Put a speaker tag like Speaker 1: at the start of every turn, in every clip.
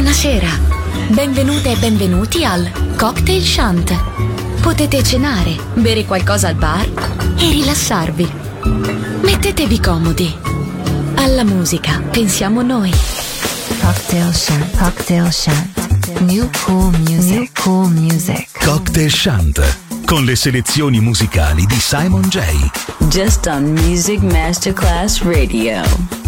Speaker 1: Buonasera, benvenute e benvenuti al Cocktail Shant. Potete cenare, bere qualcosa al bar e rilassarvi. Mettetevi comodi. Alla musica pensiamo noi.
Speaker 2: Cocktail Shant, Cocktail Shant. New cool music, New cool music.
Speaker 3: Cocktail Shant con le selezioni musicali di Simon J.
Speaker 4: Just on Music Masterclass Radio.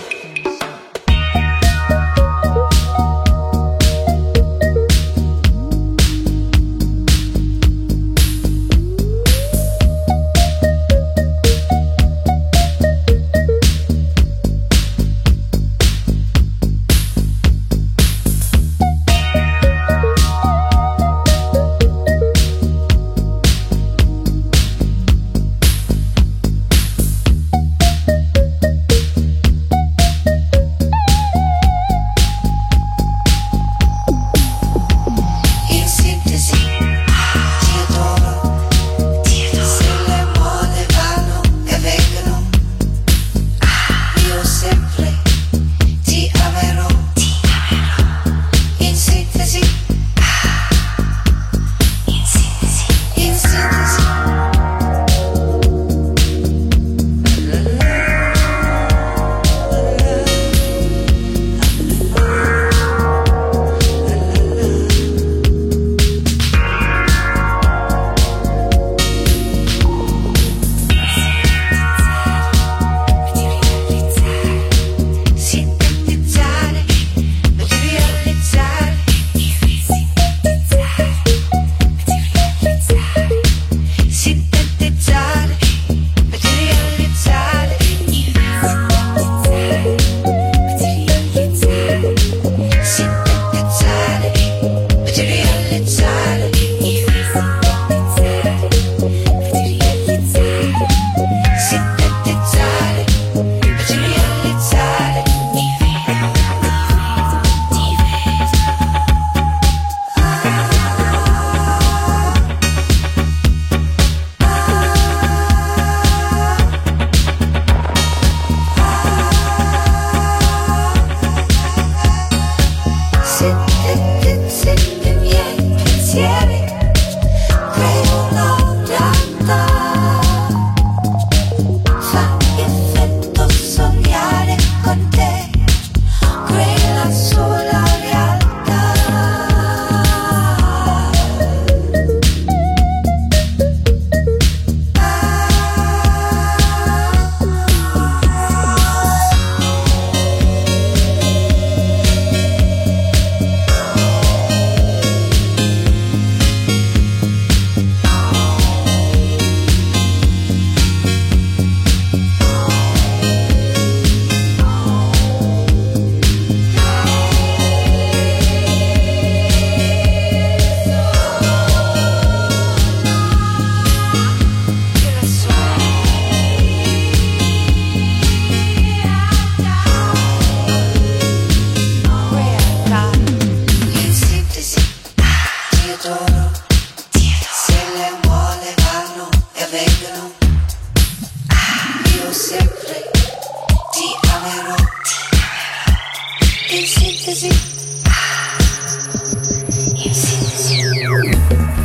Speaker 5: Bye.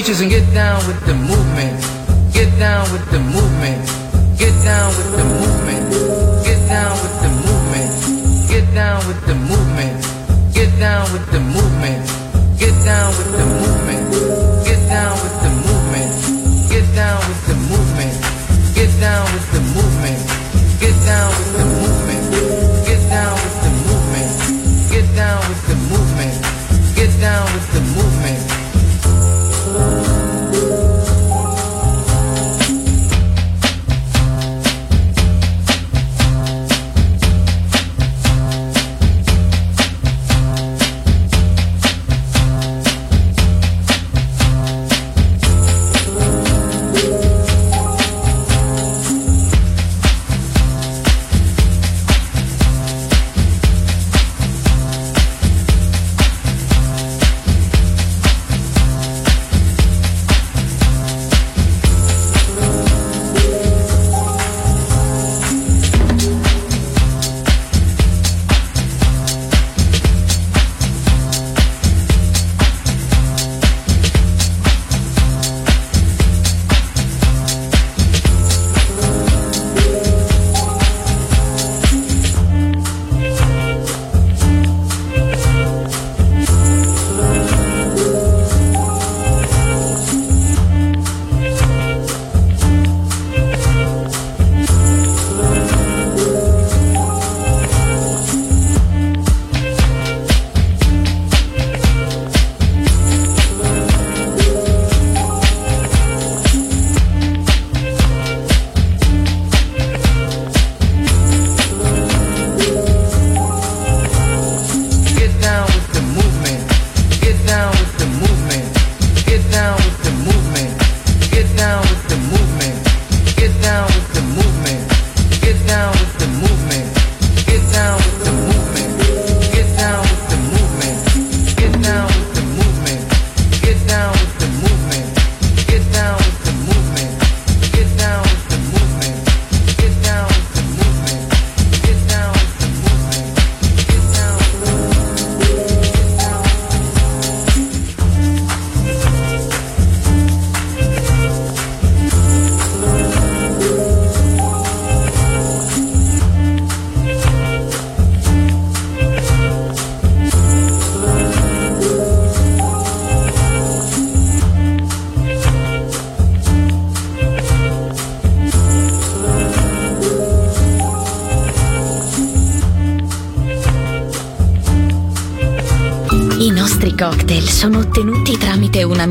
Speaker 5: Speeches and get down with the movement. Get down with the movement. Get down with the movement. Get down with the movement. Get down with the movement. Get down with the movement. Get down with the movement. Get down with the movement. Get down with the movement. Get down with the movement. Get down with the movement. Get down with the movement. Get down with the movement. Get down with the movement.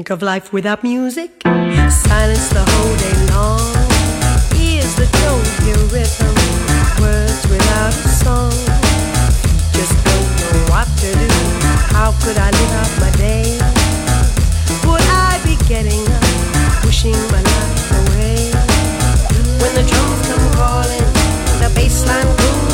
Speaker 6: Think of life without music, silence the whole day long. Ears that don't hear rhythm, words without a song. Just don't know what to do. How could I live out my day? Would I be getting up, wishing my life away? When the drums come calling, the bass line pulls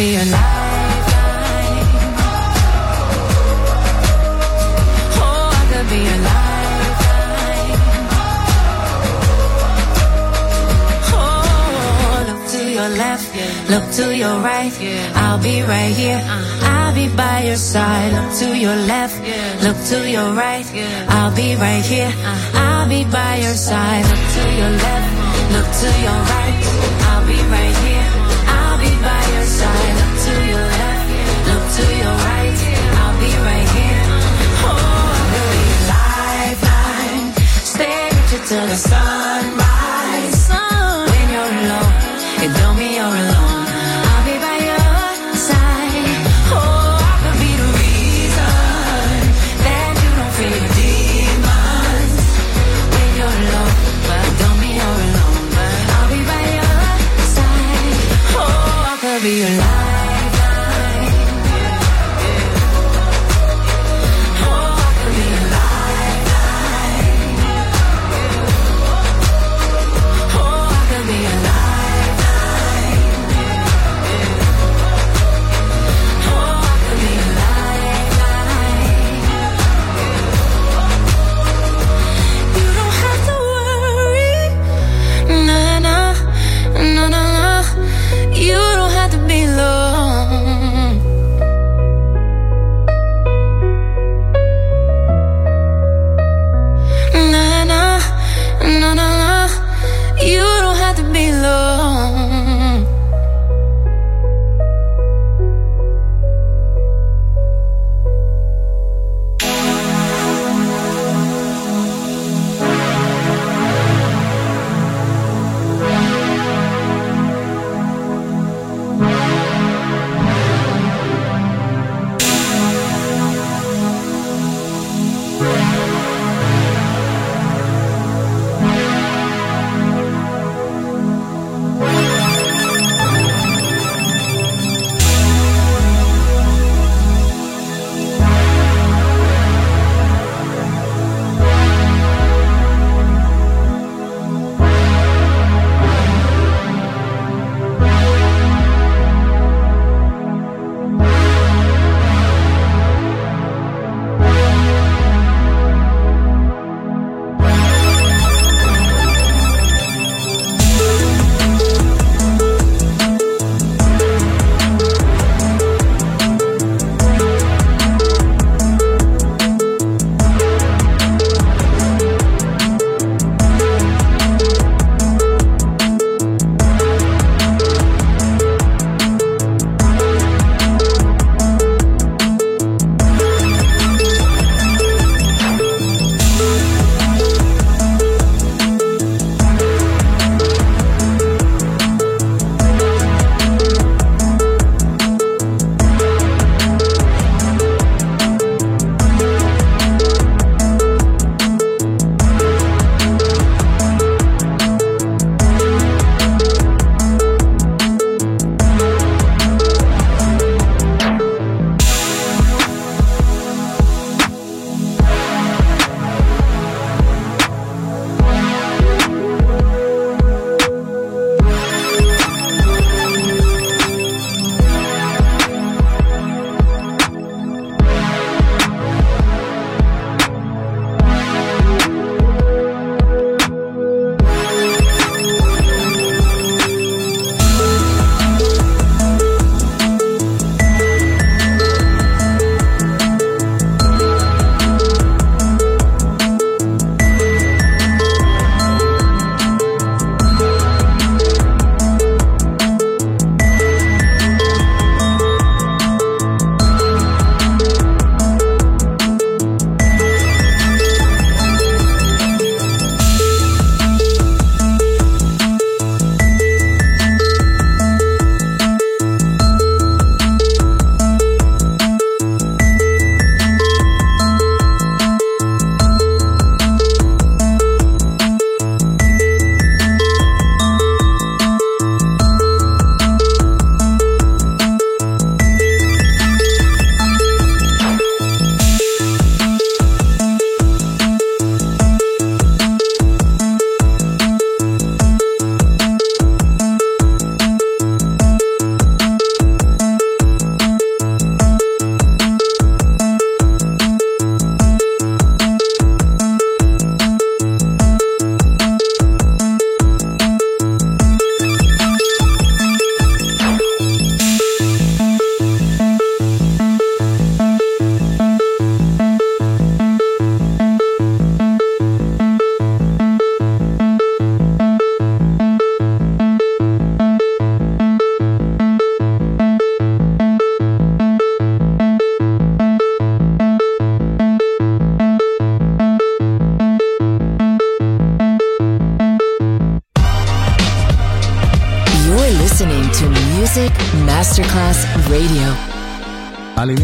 Speaker 7: be a lifeline. Oh, I could be a lifeline. Oh, look to your left, look to your right. I'll be right here. I'll be by your side. Look to your left, look to your right. I'll be right here. I'll be by your side. Look to your left, look to your right. till the sunrise.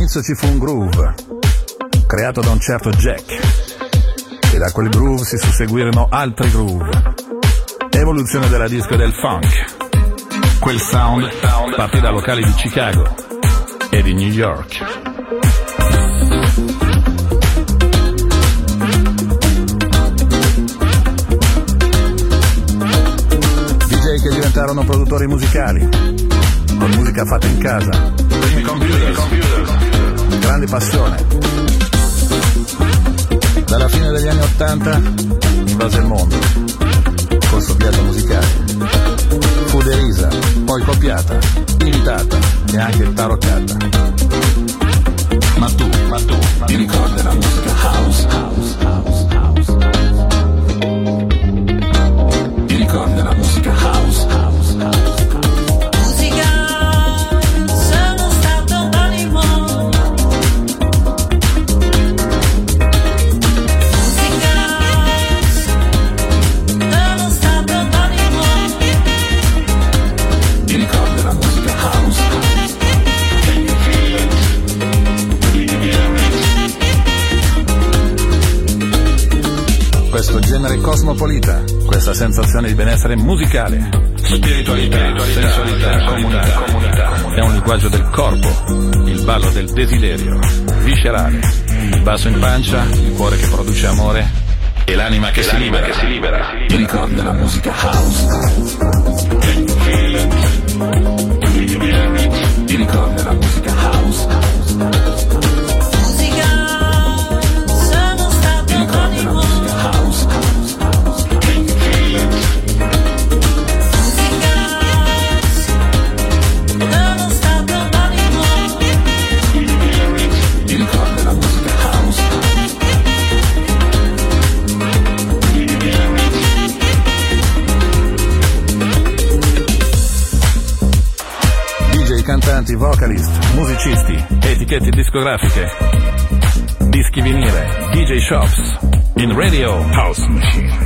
Speaker 8: All'inizio ci fu un groove, creato da un certo Jack, e da quel groove si susseguirono altri groove. Evoluzione della disco e del funk. Quel sound partì da locali di Chicago e di New York. DJ che diventarono produttori musicali, con musica fatta in casa, primi computers, grande passione. Dalla fine degli anni Ottanta invase il mondo, col suo viaggio musicale. Fu derisa, poi copiata, imitata e anche taroccata. Ma tu, ma tu, ti ricordi la musica house, house, house, house? Ti ricordi la musica house, Questo genere cosmopolita, questa sensazione di benessere musicale, spiritualità, sensualità, comunità, comunità, è un linguaggio del corpo, il ballo del desiderio, viscerale, il basso in pancia, il cuore che produce amore e l'anima che, si, libera. Ti ricordi la musica house? Ti ricordi vocalist, musicisti, etichette discografiche, dischi vinile, DJ shops, in radio house machine.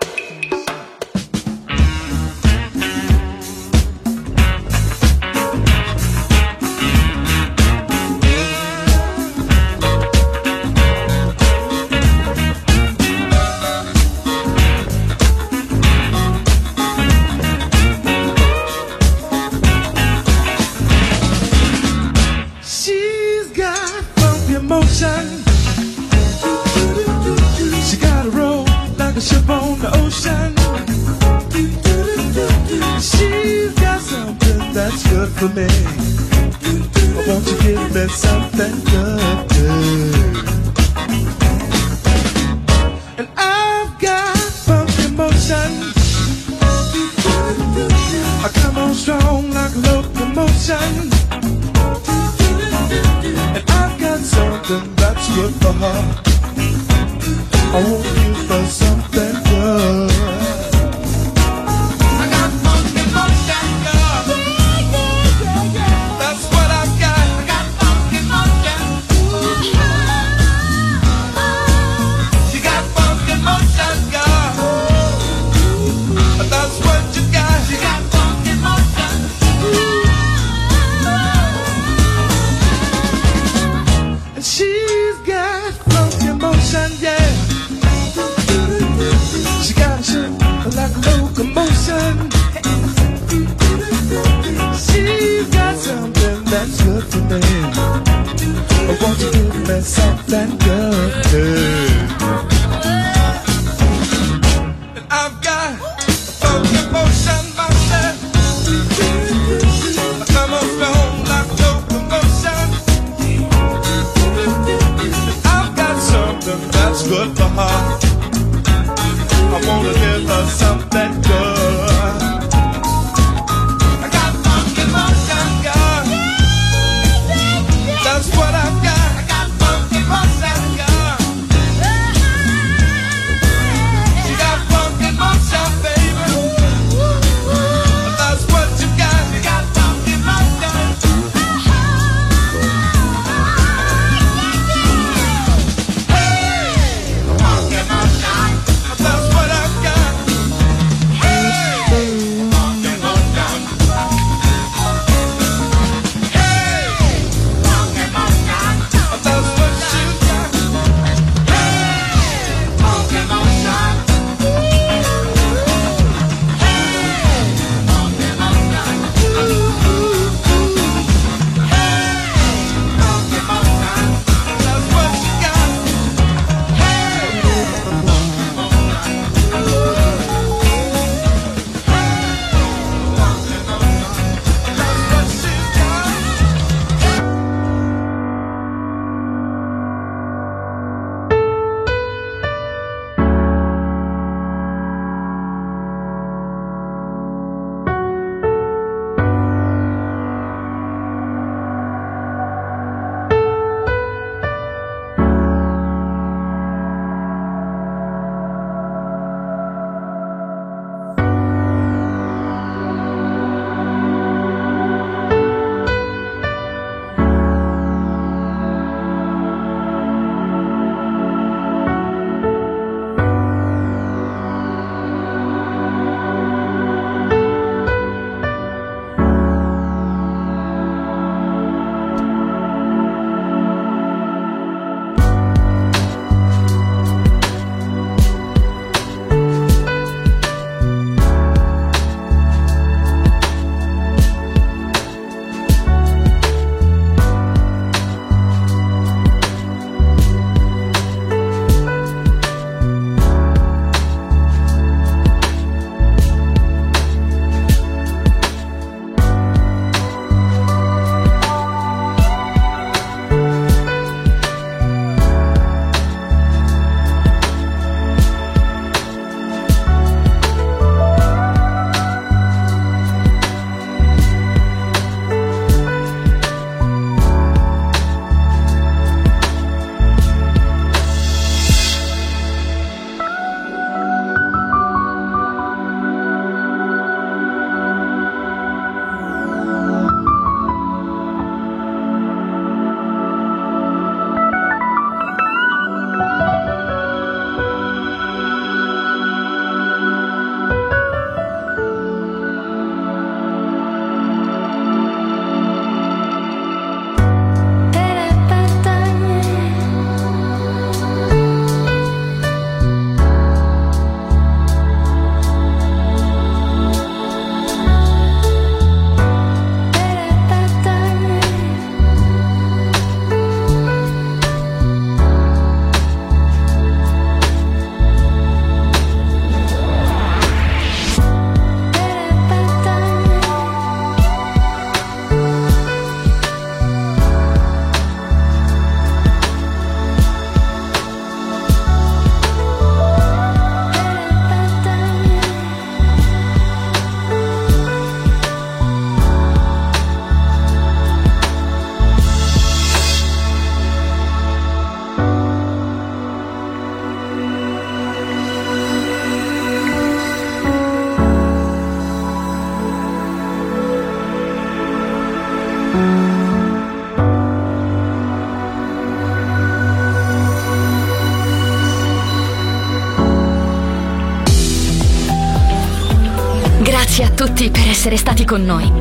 Speaker 1: Essere stati con noi.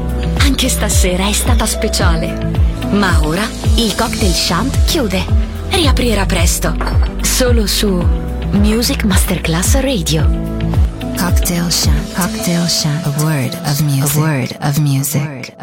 Speaker 1: Anche stasera è stata speciale. Ma ora il cocktail shant chiude. Riaprirà presto. Solo su Music Masterclass Radio.
Speaker 9: Cocktail Shant. Cocktail Shant. A word of music. A word of music.